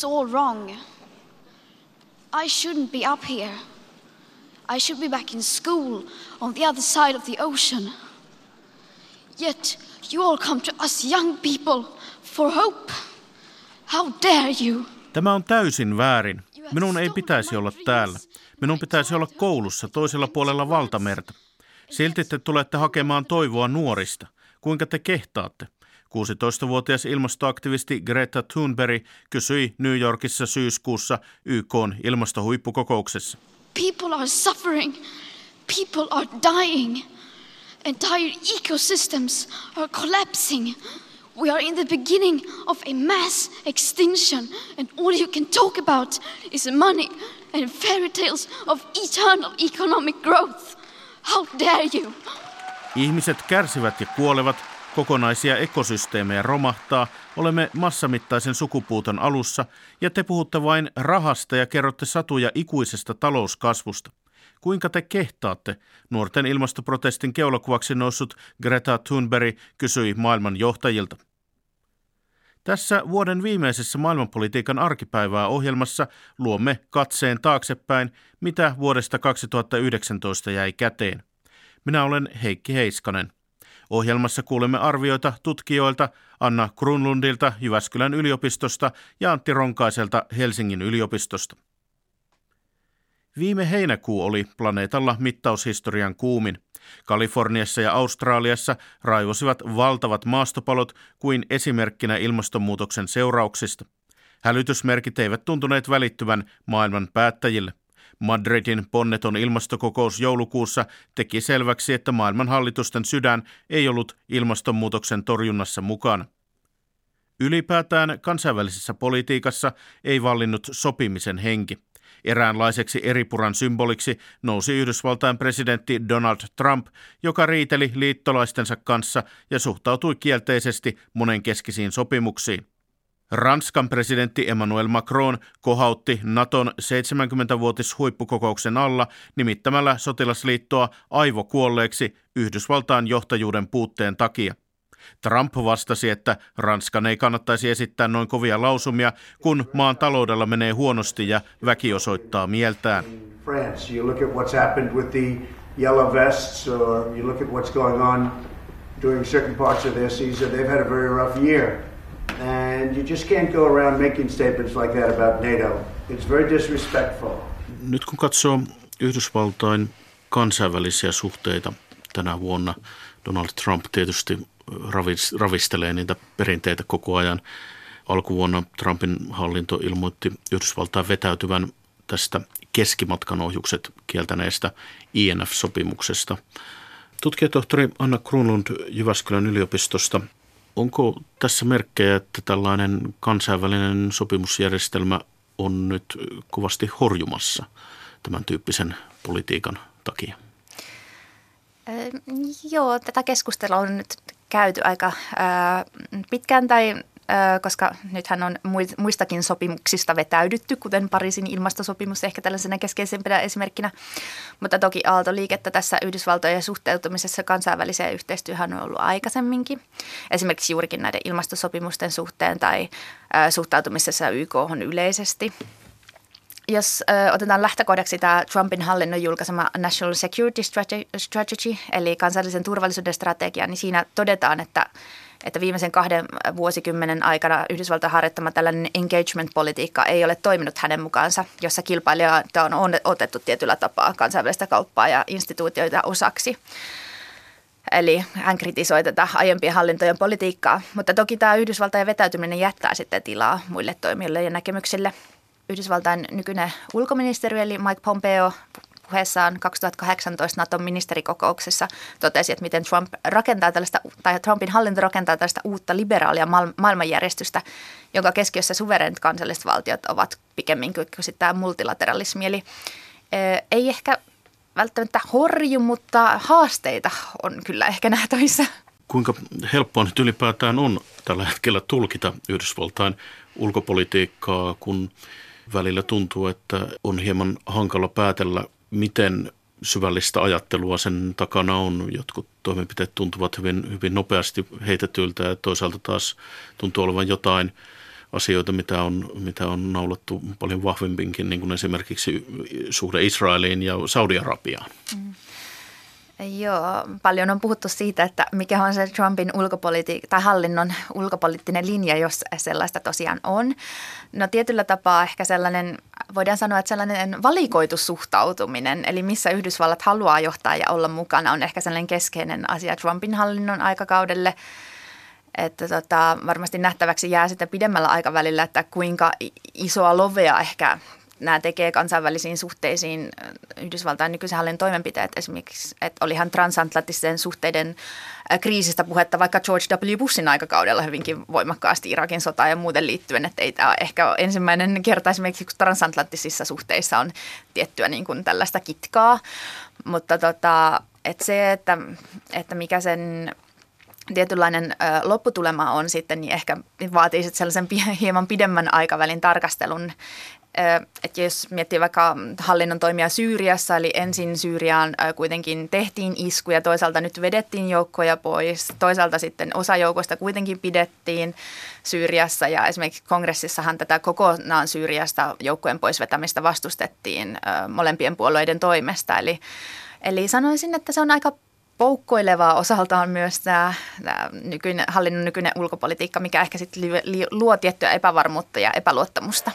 this is all wrong. I shouldn't be up here. I should be back in school on the other side of the ocean. Yet you all come to us young people for hope. How dare you? Tämä on täysin väärin. Minun ei pitäisi olla täällä. Minun pitäisi olla koulussa toisella puolella valtamerta. Silti te tulette hakemaan toivoa nuorista. Kuinka te kehtaatte? 16-vuotias ilmastoaktivisti Greta Thunberg kysyi New Yorkissa syyskuussa YK ilmastohuippukokouksessa. People are suffering. People are dying. Entire ecosystems are collapsing. We are in the beginning of a mass extinction, and all you can talk about is money and fairy tales of eternal economic growth. How dare you? Ihmiset kärsivät ja kuolevat, kokonaisia ekosysteemejä romahtaa, olemme massamittaisen sukupuuton alussa ja te puhutte vain rahasta ja kerrotte satuja ikuisesta talouskasvusta. Kuinka te kehtaatte? Nuorten ilmastoprotestin keulakuvaksi noussut Greta Thunberg kysyi maailman johtajilta. Tässä vuoden viimeisessä maailmanpolitiikan arkipäivää ohjelmassa luomme katseen taaksepäin, mitä vuodesta 2019 jäi käteen. Minä olen Heikki Heiskanen. Ohjelmassa kuulemme arvioita tutkijoilta Anna Grunlundilta Jyväskylän yliopistosta ja Antti Ronkaiselta Helsingin yliopistosta. Viime heinäkuu oli planeetalla mittaushistorian kuumin. Kaliforniassa ja Australiassa raivosivat valtavat maastopalot kuin esimerkkinä ilmastonmuutoksen seurauksista. Hälytysmerkit eivät tuntuneet välittyvän maailman päättäjille. Madridin ponneton ilmastokokous joulukuussa teki selväksi, että maailman hallitusten sydän ei ollut ilmastonmuutoksen torjunnassa mukana. Ylipäätään kansainvälisessä politiikassa ei vallinnut sopimisen henki. Eräänlaiseksi eripuran symboliksi nousi Yhdysvaltain presidentti Donald Trump, joka riiteli liittolaistensa kanssa ja suhtautui kielteisesti monenkeskisiin sopimuksiin. Ranskan presidentti Emmanuel Macron kohautti Naton 70-vuotishuippukokouksen alla nimittämällä sotilasliittoa aivokuolleeksi Yhdysvaltain johtajuuden puutteen takia. Trump vastasi, että Ranskan ei kannattaisi esittää noin kovia lausumia, kun maan taloudella menee huonosti ja väki osoittaa mieltään. During certain parts of their season, they've had a very rough year. And you just can't go around making statements like that about NATO. It's very disrespectful. Nyt kun katsoo Yhdysvaltain kansainvälisiä suhteita tänä vuonna, Donald Trump tietysti ravistelee niitä perinteitä koko ajan. Alkuvuonna Trumpin hallinto ilmoitti Yhdysvaltain vetäytyvän tästä keskimatkan ohjukset kieltäneestä INF-sopimuksesta. Tutkijatohtori Anna Kruunlund Jyväskylän yliopistosta. Onko tässä merkkejä, että tällainen kansainvälinen sopimusjärjestelmä on nyt kovasti horjumassa tämän tyyppisen politiikan takia? Joo, tätä keskustelua on nyt käyty aika pitkään tai koska nythän on muistakin sopimuksista vetäydytty, kuten Pariisin ilmastosopimus ehkä tällaisena keskeisempänä esimerkkinä. Mutta toki aaltoliikettä tässä Yhdysvaltojen suhteutumisessa kansainväliseen yhteistyöhön on ollut aikaisemminkin. Esimerkiksi juurikin näiden ilmastosopimusten suhteen tai suhtautumisessa YK on yleisesti. Jos otetaan lähtökohdaksi tämä Trumpin hallinnon julkaisema National Security Strategy, eli kansallisen turvallisuuden strategia, niin siinä todetaan, että, että viimeisen kahden vuosikymmenen aikana Yhdysvaltain harjoittama tällainen engagement-politiikka ei ole toiminut hänen mukaansa, jossa kilpailijoita on otettu tietyllä tapaa kansainvälistä kauppaa ja instituutioita osaksi. Eli hän kritisoi tätä aiempien hallintojen politiikkaa, mutta toki tämä Yhdysvaltain vetäytyminen jättää sitten tilaa muille toimijoille ja näkemyksille – Yhdysvaltain nykyinen ulkoministeri eli Mike Pompeo puheessaan 2018 Naton ministerikokouksessa totesi, että miten Trump rakentaa tällaista, tai Trumpin hallinto rakentaa tällaista uutta liberaalia maailmanjärjestystä, jonka keskiössä suverenit kansalliset valtiot ovat pikemmin kuin tämä multilateralismi. Eli ei ehkä välttämättä horju, mutta haasteita on kyllä ehkä nähtävissä. Kuinka helppoa nyt ylipäätään on tällä hetkellä tulkita Yhdysvaltain ulkopolitiikkaa, kun välillä tuntuu, että on hieman hankala päätellä, miten syvällistä ajattelua sen takana on. Jotkut toimenpiteet tuntuvat hyvin, hyvin nopeasti heitetyltä ja toisaalta taas tuntuu olevan jotain asioita, mitä on, mitä on naulattu paljon vahvempinkin, niin kuin esimerkiksi suhde Israeliin ja Saudi-Arabiaan. Mm. Joo, paljon on puhuttu siitä, että mikä on se Trumpin ulkopoliti- tai hallinnon ulkopoliittinen linja, jos sellaista tosiaan on. No tietyllä tapaa ehkä sellainen, voidaan sanoa, että sellainen valikoitu suhtautuminen, eli missä Yhdysvallat haluaa johtaa ja olla mukana, on ehkä sellainen keskeinen asia Trumpin hallinnon aikakaudelle. Että tota, varmasti nähtäväksi jää sitä pidemmällä aikavälillä, että kuinka isoa lovea ehkä nämä tekee kansainvälisiin suhteisiin Yhdysvaltain nykyisen hallin toimenpiteet esimerkiksi, että olihan transatlanttisten suhteiden kriisistä puhetta vaikka George W. Bushin aikakaudella hyvinkin voimakkaasti Irakin sota ja muuten liittyen, että ei tämä ehkä ensimmäinen kerta esimerkiksi, kun transatlanttisissa suhteissa on tiettyä niin kuin tällaista kitkaa, mutta tota, että se, että, että mikä sen tietynlainen lopputulema on sitten, niin ehkä vaatii sitten sellaisen hieman pidemmän aikavälin tarkastelun, että jos miettii vaikka hallinnon toimia Syyriassa, eli ensin Syyriaan kuitenkin tehtiin iskuja, toisaalta nyt vedettiin joukkoja pois, toisaalta sitten osa joukoista kuitenkin pidettiin Syyriassa ja esimerkiksi kongressissahan tätä kokonaan Syyriasta joukkojen poisvetämistä vastustettiin molempien puolueiden toimesta. Eli, eli sanoisin, että se on aika poukkoilevaa osaltaan myös tämä, tämä nykyinen, hallinnon nykyinen ulkopolitiikka, mikä ehkä sitten luo tiettyä epävarmuutta ja epäluottamusta.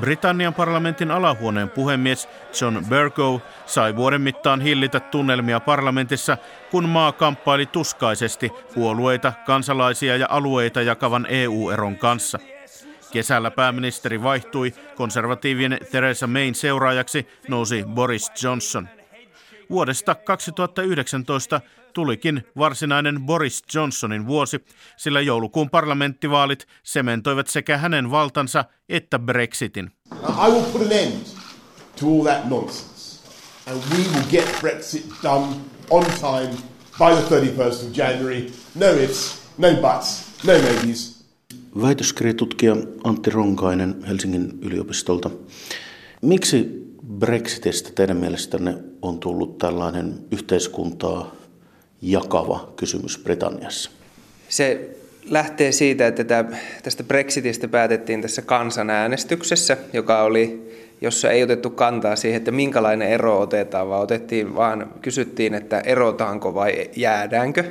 Britannian parlamentin alahuoneen puhemies John Bercow sai vuoden mittaan hillitä tunnelmia parlamentissa, kun maa kamppaili tuskaisesti puolueita, kansalaisia ja alueita jakavan EU-eron kanssa. Kesällä pääministeri vaihtui, konservatiivien Theresa Mayn seuraajaksi nousi Boris Johnson. Vuodesta 2019 tulikin varsinainen Boris Johnsonin vuosi, sillä joulukuun parlamenttivaalit sementoivat sekä hänen valtansa että Brexitin. I will put an end to all that nonsense and we will get Brexit done on time by the 31st of January. No ifs, no buts, no maybes. Väitöskirjatutkija Antti Ronkainen Helsingin yliopistolta. Miksi Brexitistä teidän mielestänne on tullut tällainen yhteiskuntaa jakava kysymys Britanniassa? Se lähtee siitä, että tästä Brexitistä päätettiin tässä kansanäänestyksessä, joka oli, jossa ei otettu kantaa siihen, että minkälainen ero otetaan, vaan otettiin vaan, kysyttiin, että erotaanko vai jäädäänkö.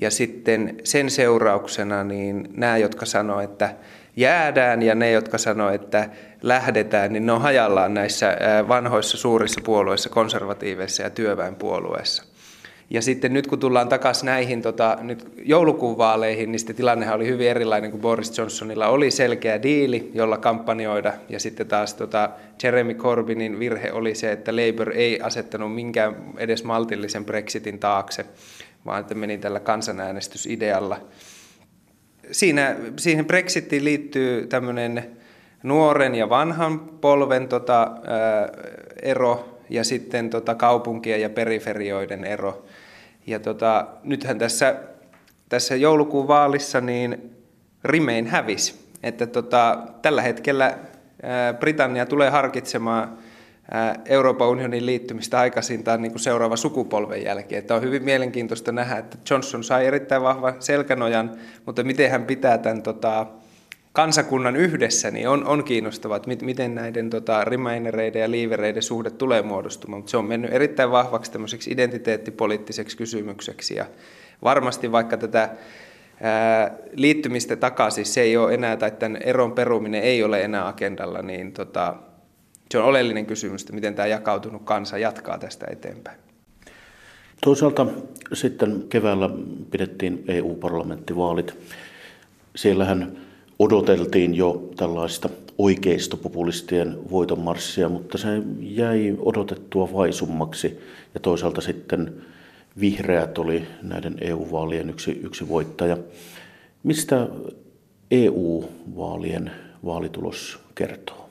Ja sitten sen seurauksena niin nämä, jotka sanoivat, että jäädään ja ne, jotka sanoivat, että lähdetään, niin ne on hajallaan näissä vanhoissa suurissa puolueissa, konservatiiveissa ja työväenpuolueissa. Ja sitten nyt kun tullaan takaisin näihin tota, nyt joulukuun vaaleihin, niin sitten tilannehan oli hyvin erilainen, kuin Boris Johnsonilla oli selkeä diili, jolla kampanjoida. Ja sitten taas tota, Jeremy Corbynin virhe oli se, että Labour ei asettanut minkään edes maltillisen Brexitin taakse, vaan että meni tällä kansanäänestysidealla. Siinä, siihen Brexitiin liittyy tämmöinen nuoren ja vanhan polven tota, ää, ero ja sitten tota, kaupunkien ja periferioiden ero. Ja tota, nythän tässä, tässä joulukuun vaalissa niin Remain hävisi. Että tota, tällä hetkellä ää, Britannia tulee harkitsemaan Euroopan unionin liittymistä aikaisintaan niin kuin seuraava sukupolven jälkeen. Että on hyvin mielenkiintoista nähdä, että Johnson sai erittäin vahvan selkänojan, mutta miten hän pitää tämän tota, kansakunnan yhdessä, niin on, on kiinnostavaa, että miten näiden tota, remainereiden ja liivereiden suhde tulee muodostumaan. Mutta se on mennyt erittäin vahvaksi tämmöiseksi identiteettipoliittiseksi kysymykseksi ja varmasti vaikka tätä ää, liittymistä takaisin, se ei ole enää, tai tämän eron peruminen ei ole enää agendalla, niin tota, se on oleellinen kysymys, että miten tämä jakautunut kansa jatkaa tästä eteenpäin. Toisaalta sitten keväällä pidettiin EU-parlamenttivaalit. Siellähän odoteltiin jo tällaista oikeistopopulistien voitonmarssia, mutta se jäi odotettua vaisummaksi ja toisaalta sitten vihreät oli näiden EU-vaalien yksi, yksi voittaja. Mistä EU-vaalien vaalitulos kertoo?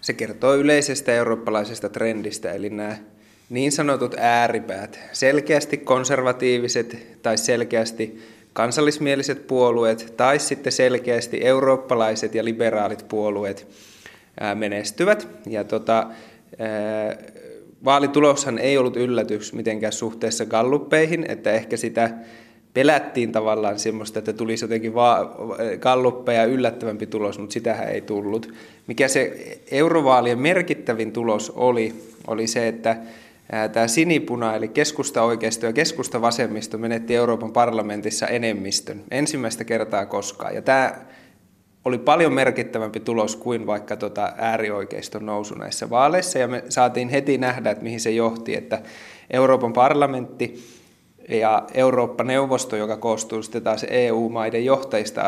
Se kertoo yleisestä eurooppalaisesta trendistä, eli nämä niin sanotut ääripäät, selkeästi konservatiiviset tai selkeästi kansallismieliset puolueet tai sitten selkeästi eurooppalaiset ja liberaalit puolueet menestyvät. Ja tota, vaalituloshan ei ollut yllätys mitenkään suhteessa galluppeihin, että ehkä sitä pelättiin tavallaan semmoista, että tulisi jotenkin vaan kalluppeja yllättävämpi tulos, mutta sitähän ei tullut. Mikä se eurovaalien merkittävin tulos oli, oli se, että tämä sinipuna, eli keskusta-oikeisto ja keskusta-vasemmisto menetti Euroopan parlamentissa enemmistön ensimmäistä kertaa koskaan. Ja tämä oli paljon merkittävämpi tulos kuin vaikka tota äärioikeiston nousu näissä vaaleissa, ja me saatiin heti nähdä, että mihin se johti, että Euroopan parlamentti ja Eurooppa-neuvosto, joka koostuu sitten taas EU-maiden johtajista,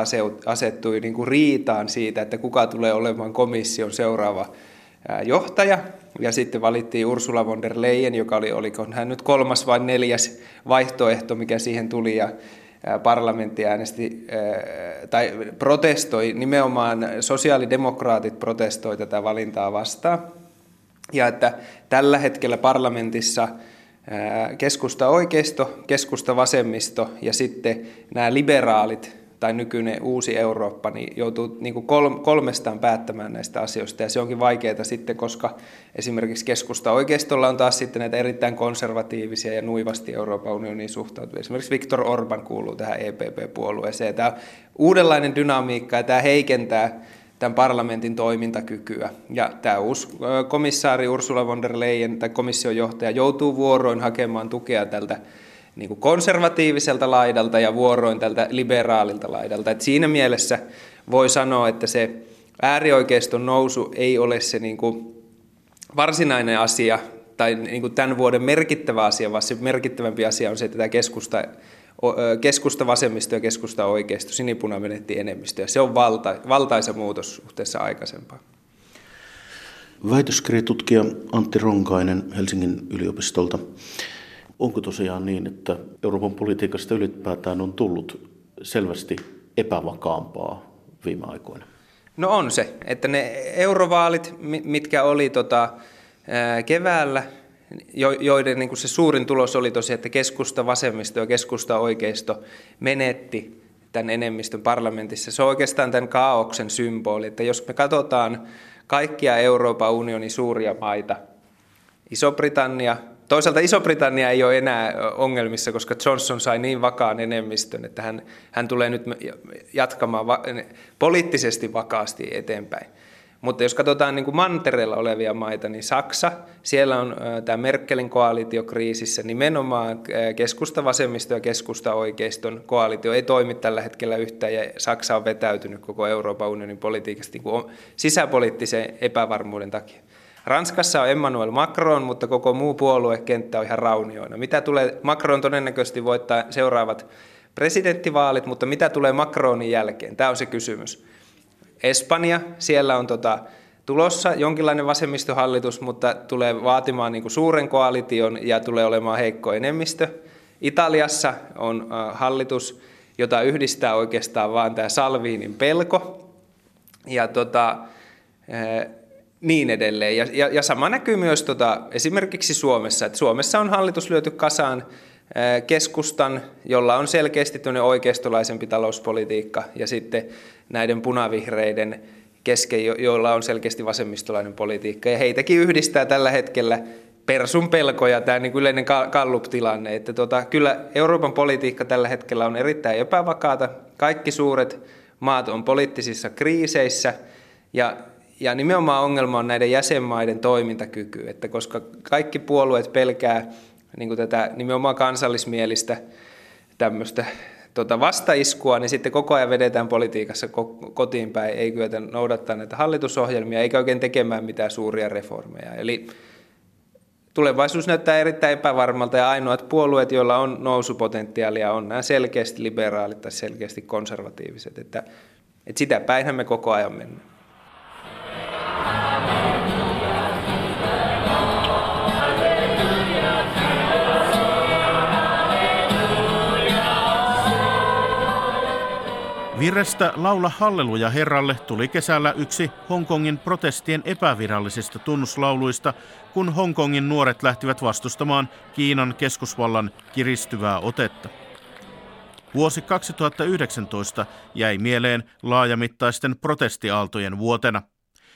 asettui niin kuin riitaan siitä, että kuka tulee olemaan komission seuraava johtaja. Ja sitten valittiin Ursula von der Leyen, joka oli, oliko hän nyt kolmas vai neljäs vaihtoehto, mikä siihen tuli. Ja parlamentti äänesti tai protestoi, nimenomaan sosiaalidemokraatit protestoi tätä valintaa vastaan. Ja että tällä hetkellä parlamentissa keskusta oikeisto, keskusta vasemmisto ja sitten nämä liberaalit tai nykyinen uusi Eurooppa niin joutuu niin kuin kolmestaan päättämään näistä asioista. Ja se onkin vaikeaa sitten, koska esimerkiksi keskusta oikeistolla on taas sitten näitä erittäin konservatiivisia ja nuivasti Euroopan unioniin suhtautuvia. Esimerkiksi Viktor Orban kuuluu tähän EPP-puolueeseen. Tämä on uudenlainen dynamiikka ja tämä heikentää tämän parlamentin toimintakykyä. Ja tämä uusi komissaari Ursula von der Leyen tai komission johtaja joutuu vuoroin hakemaan tukea tältä niin kuin konservatiiviselta laidalta ja vuoroin tältä liberaalilta laidalta. Et siinä mielessä voi sanoa, että se äärioikeiston nousu ei ole se niin kuin varsinainen asia tai niin kuin tämän vuoden merkittävä asia, vaan se merkittävämpi asia on se, että tämä keskusta, keskusta vasemmisto ja keskusta oikeisto, sinipuna menetti enemmistö ja se on valta, valtaisa muutos suhteessa aikaisempaan. Väitöskirjatutkija Antti Ronkainen Helsingin yliopistolta. Onko tosiaan niin, että Euroopan politiikasta ylipäätään on tullut selvästi epävakaampaa viime aikoina? No on se, että ne eurovaalit, mitkä oli tota, keväällä, joiden niin kuin se suurin tulos oli tosiaan, että keskusta vasemmisto ja keskusta oikeisto menetti tämän enemmistön parlamentissa. Se on oikeastaan tämän kaauksen symboli, että jos me katsotaan kaikkia Euroopan unionin suuria maita, Iso-Britannia, Toisaalta Iso-Britannia ei ole enää ongelmissa, koska Johnson sai niin vakaan enemmistön, että hän, hän tulee nyt jatkamaan va- poliittisesti vakaasti eteenpäin. Mutta jos katsotaan niin kuin mantereella olevia maita, niin Saksa, siellä on tämä Merkelin koalitio kriisissä, nimenomaan keskusta vasemmisto ja keskusta oikeiston koalitio ei toimi tällä hetkellä yhtään ja Saksa on vetäytynyt koko Euroopan unionin politiikasta niin sisäpoliittisen epävarmuuden takia. Ranskassa on Emmanuel Macron, mutta koko muu puoluekenttä on ihan raunioina. Mitä tulee, Macron todennäköisesti voittaa seuraavat presidenttivaalit, mutta mitä tulee Macronin jälkeen? Tämä on se kysymys. Espanja, siellä on tota, tulossa jonkinlainen vasemmistohallitus, mutta tulee vaatimaan niin suuren koalition ja tulee olemaan heikko enemmistö. Italiassa on äh, hallitus, jota yhdistää oikeastaan vain tämä Salviinin pelko. Ja tota, äh, niin edelleen. Ja, ja, ja sama näkyy myös tota, esimerkiksi Suomessa, että Suomessa on hallitus lyöty kasaan keskustan, jolla on selkeästi oikeistolaisempi talouspolitiikka, ja sitten näiden punavihreiden kesken, joilla on selkeästi vasemmistolainen politiikka. Ja heitäkin yhdistää tällä hetkellä persun pelko ja tämä niin yleinen kallup-tilanne. Että tota, kyllä Euroopan politiikka tällä hetkellä on erittäin epävakaata. Kaikki suuret maat on poliittisissa kriiseissä ja ja nimenomaan ongelma on näiden jäsenmaiden toimintakyky, että koska kaikki puolueet pelkää niin kuin tätä nimenomaan kansallismielistä tämmöistä tota vastaiskua, niin sitten koko ajan vedetään politiikassa kotiin päin, ei kyetä noudattaa näitä hallitusohjelmia, eikä oikein tekemään mitään suuria reformeja. Eli tulevaisuus näyttää erittäin epävarmalta ja ainoat puolueet, joilla on nousupotentiaalia, on nämä selkeästi liberaalit tai selkeästi konservatiiviset. Että, että sitä päinhän me koko ajan mennään. Virrestä Laula Halleluja Herralle tuli kesällä yksi Hongkongin protestien epävirallisista tunnuslauluista, kun Hongkongin nuoret lähtivät vastustamaan Kiinan keskusvallan kiristyvää otetta. Vuosi 2019 jäi mieleen laajamittaisten protestiaaltojen vuotena.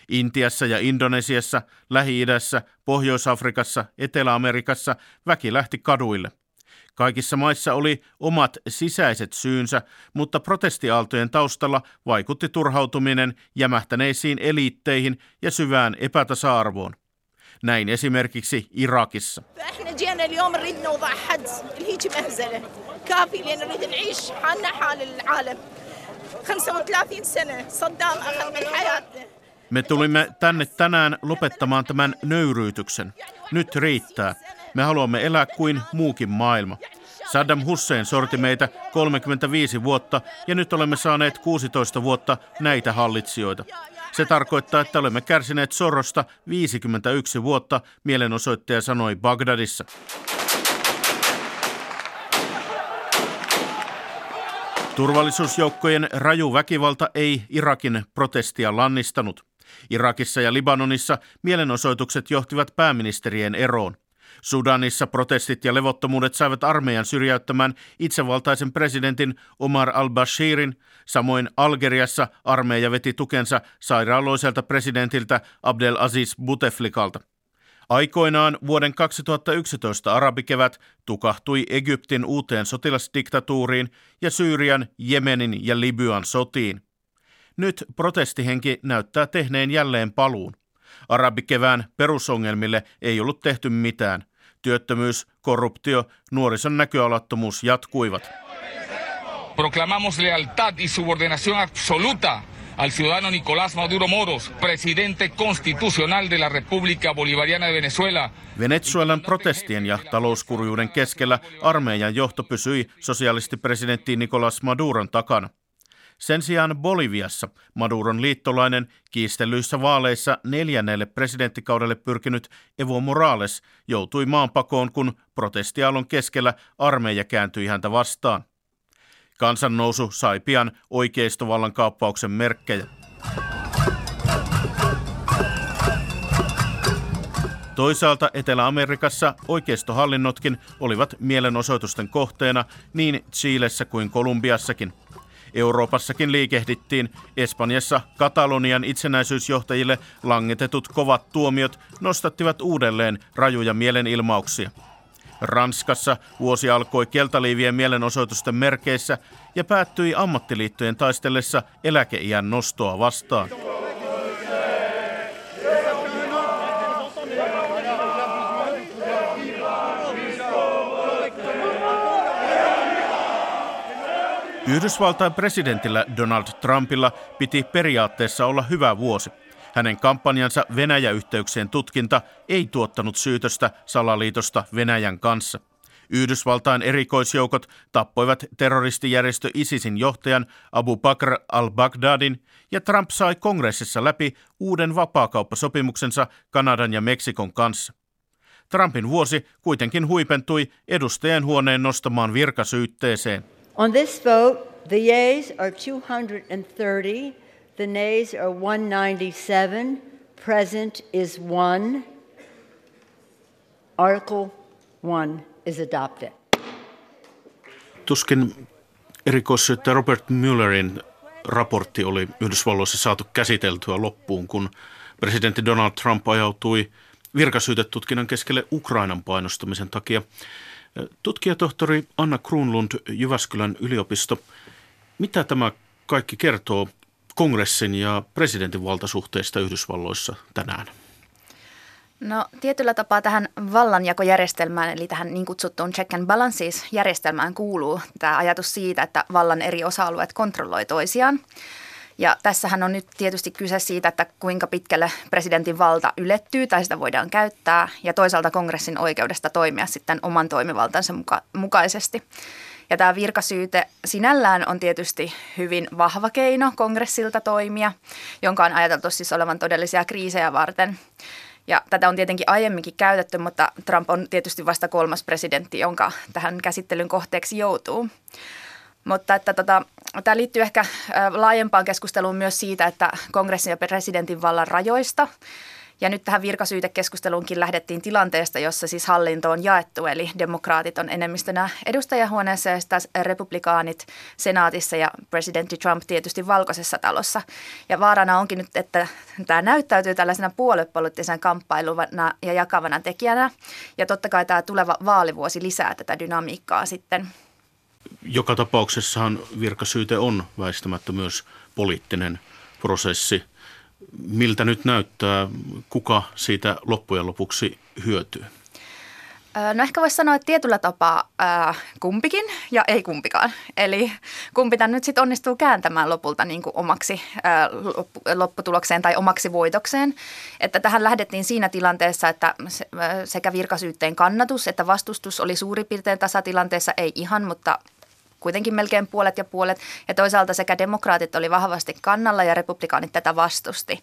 Intiassa ja Indonesiassa, Lähi-idässä, Pohjois-Afrikassa, Etelä-Amerikassa väki lähti kaduille. Kaikissa maissa oli omat sisäiset syynsä, mutta protestiaaltojen taustalla vaikutti turhautuminen jämähtäneisiin eliitteihin ja syvään epätasa-arvoon. Näin esimerkiksi Irakissa. Me tulimme tänne tänään lopettamaan tämän nöyryytyksen. Nyt riittää. Me haluamme elää kuin muukin maailma. Saddam Hussein sorti meitä 35 vuotta ja nyt olemme saaneet 16 vuotta näitä hallitsijoita. Se tarkoittaa, että olemme kärsineet sorrosta 51 vuotta, mielenosoittaja sanoi Bagdadissa. Turvallisuusjoukkojen raju väkivalta ei Irakin protestia lannistanut. Irakissa ja Libanonissa mielenosoitukset johtivat pääministerien eroon. Sudanissa protestit ja levottomuudet saivat armeijan syrjäyttämään itsevaltaisen presidentin Omar al-Bashirin. Samoin Algeriassa armeija veti tukensa sairaaloiselta presidentiltä Abdel Aziz Bouteflikalta. Aikoinaan vuoden 2011 arabikevät tukahtui Egyptin uuteen sotilasdiktatuuriin ja Syyrian, Jemenin ja Libyan sotiin. Nyt protestihenki näyttää tehneen jälleen paluun. Arabikevään perusongelmille ei ollut tehty mitään. Työttömyys, korruptio, nuorison näköalattomuus jatkuivat. Proclamamos lealtad y subordinación absoluta al ciudadano Nicolás Maduro Moros, presidente constitucional de la República Bolivariana de Venezuela. Venezuelan protestien ja talouskurjuuden keskellä armeijan johto pysyi sosialistipresidentti Nicolás Maduron takana. Sen sijaan Boliviassa Maduron liittolainen kiistellyissä vaaleissa neljännelle presidenttikaudelle pyrkinyt Evo Morales joutui maanpakoon, kun protestiaalon keskellä armeija kääntyi häntä vastaan. Kansannousu sai pian oikeistovallan kaappauksen merkkejä. Toisaalta Etelä-Amerikassa oikeistohallinnotkin olivat mielenosoitusten kohteena niin Chiilessä kuin Kolumbiassakin – Euroopassakin liikehdittiin. Espanjassa Katalonian itsenäisyysjohtajille langetetut kovat tuomiot nostattivat uudelleen rajuja mielenilmauksia. Ranskassa vuosi alkoi keltaliivien mielenosoitusten merkeissä ja päättyi ammattiliittojen taistellessa eläkeiän nostoa vastaan. Yhdysvaltain presidentillä Donald Trumpilla piti periaatteessa olla hyvä vuosi. Hänen kampanjansa Venäjä-yhteyksien tutkinta ei tuottanut syytöstä salaliitosta Venäjän kanssa. Yhdysvaltain erikoisjoukot tappoivat terroristijärjestö ISISin johtajan Abu Bakr al-Baghdadin ja Trump sai kongressissa läpi uuden vapaakauppasopimuksensa Kanadan ja Meksikon kanssa. Trumpin vuosi kuitenkin huipentui edustajien huoneen nostamaan virkasyytteeseen. On this vote, the yeas are 230, the nays are 197, present is 1. Article 1 is adopted. Tuskin erikoissyyttäjä Robert Müllerin raportti oli Yhdysvalloissa saatu käsiteltyä loppuun, kun presidentti Donald Trump ajautui virkasyytetutkinnan keskelle Ukrainan painostamisen takia. Tutkijatohtori Anna Kruunlund Jyväskylän yliopisto. Mitä tämä kaikki kertoo kongressin ja presidentin valtasuhteista Yhdysvalloissa tänään? No tietyllä tapaa tähän vallanjakojärjestelmään, eli tähän niin kutsuttuun check and balances järjestelmään kuuluu tämä ajatus siitä, että vallan eri osa-alueet kontrolloi toisiaan. Ja tässähän on nyt tietysti kyse siitä, että kuinka pitkälle presidentin valta ylettyy tai sitä voidaan käyttää ja toisaalta kongressin oikeudesta toimia sitten oman toimivaltansa muka- mukaisesti. Ja tämä virkasyyte sinällään on tietysti hyvin vahva keino kongressilta toimia, jonka on ajateltu siis olevan todellisia kriisejä varten. Ja tätä on tietenkin aiemminkin käytetty, mutta Trump on tietysti vasta kolmas presidentti, jonka tähän käsittelyn kohteeksi joutuu. Mutta että tota, tämä liittyy ehkä laajempaan keskusteluun myös siitä, että kongressin ja presidentin vallan rajoista Ja nyt tähän virkasyytekeskusteluunkin lähdettiin tilanteesta, jossa siis hallinto on jaettu, eli demokraatit on enemmistönä edustajahuoneessa ja sitten republikaanit senaatissa ja presidentti Trump tietysti valkoisessa talossa. Ja vaarana onkin nyt, että tämä näyttäytyy tällaisena puoluepoliittisen kamppailuna ja jakavana tekijänä. Ja totta kai tämä tuleva vaalivuosi lisää tätä dynamiikkaa sitten. Joka tapauksessahan virkasyyte on väistämättä myös poliittinen prosessi. Miltä nyt näyttää, kuka siitä loppujen lopuksi hyötyy? No ehkä voisi sanoa, että tietyllä tapaa ää, kumpikin ja ei kumpikaan. Eli kumpi tämän nyt sitten onnistuu kääntämään lopulta niin kuin omaksi ää, lopputulokseen tai omaksi voitokseen. Että tähän lähdettiin siinä tilanteessa, että sekä virkasyytteen kannatus että vastustus oli suurin piirtein tasatilanteessa, ei ihan, mutta kuitenkin melkein puolet ja puolet. Ja toisaalta sekä demokraatit oli vahvasti kannalla ja republikaanit tätä vastusti.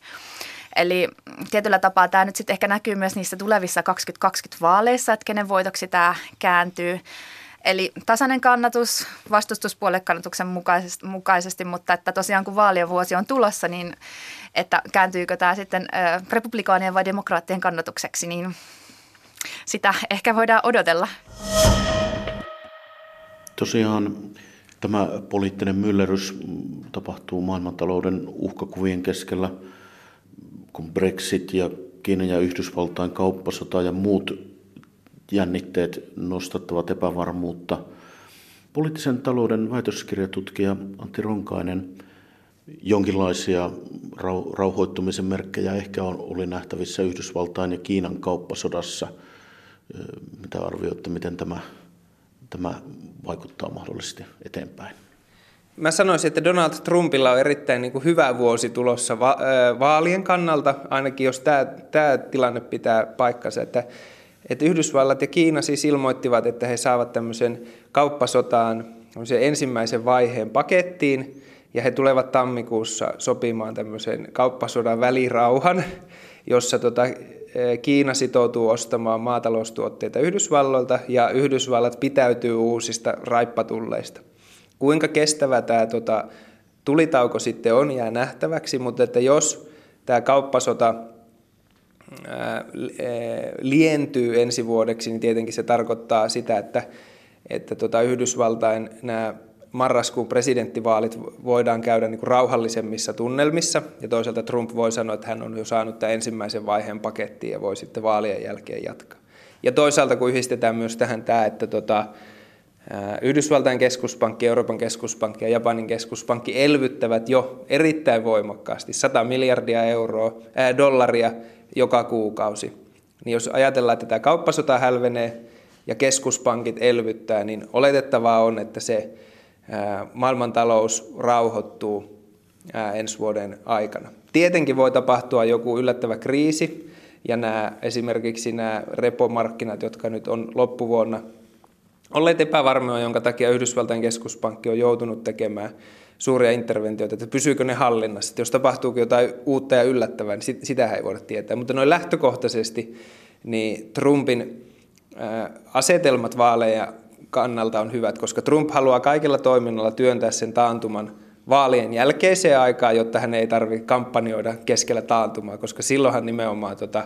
Eli tietyllä tapaa tämä nyt sitten ehkä näkyy myös niissä tulevissa 2020 vaaleissa, että kenen voitoksi tämä kääntyy. Eli tasainen kannatus vastustuspuolekannatuksen mukaisesti, mukaisesti, mutta että tosiaan kun vaalien vuosi on tulossa, niin että kääntyykö tämä sitten republikaanien vai demokraattien kannatukseksi, niin sitä ehkä voidaan odotella. Tosiaan tämä poliittinen myllerys tapahtuu maailmantalouden uhkakuvien keskellä, kun Brexit ja Kiinan ja Yhdysvaltain kauppasota ja muut jännitteet nostattavat epävarmuutta. Poliittisen talouden väitöskirjatutkija Antti Ronkainen, jonkinlaisia rauhoittumisen merkkejä ehkä on, oli nähtävissä Yhdysvaltain ja Kiinan kauppasodassa. Mitä arvioitte, miten tämä tämä vaikuttaa mahdollisesti eteenpäin? Mä sanoisin, että Donald Trumpilla on erittäin niin kuin hyvä vuosi tulossa va- vaalien kannalta, ainakin jos tämä, tämä tilanne pitää paikkansa. Että, että Yhdysvallat ja Kiina siis ilmoittivat, että he saavat tämmöisen kauppasotaan ensimmäisen vaiheen pakettiin, ja he tulevat tammikuussa sopimaan tämmöisen kauppasodan välirauhan, jossa tota, Kiina sitoutuu ostamaan maataloustuotteita Yhdysvalloilta ja Yhdysvallat pitäytyy uusista raippatulleista. Kuinka kestävä tämä tota, tulitauko sitten on, jää nähtäväksi, mutta että jos tämä kauppasota lientyy ensi vuodeksi, niin tietenkin se tarkoittaa sitä, että, että tota Yhdysvaltain nämä marraskuun presidenttivaalit voidaan käydä niin kuin rauhallisemmissa tunnelmissa, ja toisaalta Trump voi sanoa, että hän on jo saanut tämän ensimmäisen vaiheen pakettiin ja voi sitten vaalien jälkeen jatkaa. Ja toisaalta kun yhdistetään myös tähän tämä, että tota, Yhdysvaltain keskuspankki, Euroopan keskuspankki ja Japanin keskuspankki elvyttävät jo erittäin voimakkaasti 100 miljardia euroa, ää, dollaria joka kuukausi. Niin jos ajatellaan, että tämä kauppasota hälvenee ja keskuspankit elvyttää, niin oletettavaa on, että se maailmantalous rauhoittuu ensi vuoden aikana. Tietenkin voi tapahtua joku yllättävä kriisi, ja nämä, esimerkiksi nämä repomarkkinat, jotka nyt on loppuvuonna olleet epävarmoja, jonka takia Yhdysvaltain keskuspankki on joutunut tekemään suuria interventioita, että pysyykö ne hallinnassa. Että jos tapahtuuko jotain uutta ja yllättävää, niin sitä ei voida tietää. Mutta noin lähtökohtaisesti niin Trumpin asetelmat vaaleja kannalta on hyvät, koska Trump haluaa kaikilla toiminnalla työntää sen taantuman vaalien jälkeiseen aikaan, jotta hän ei tarvitse kampanjoida keskellä taantumaa, koska silloinhan nimenomaan tota,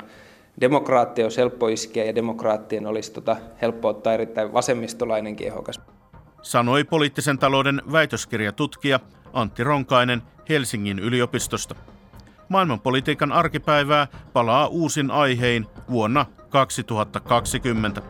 demokraattia olisi helppo iskeä ja demokraattien olisi tota, helppo ottaa erittäin vasemmistolainenkin ehokas. Sanoi poliittisen talouden väitöskirjatutkija Antti Ronkainen Helsingin yliopistosta. Maailmanpolitiikan arkipäivää palaa uusin aihein vuonna 2020.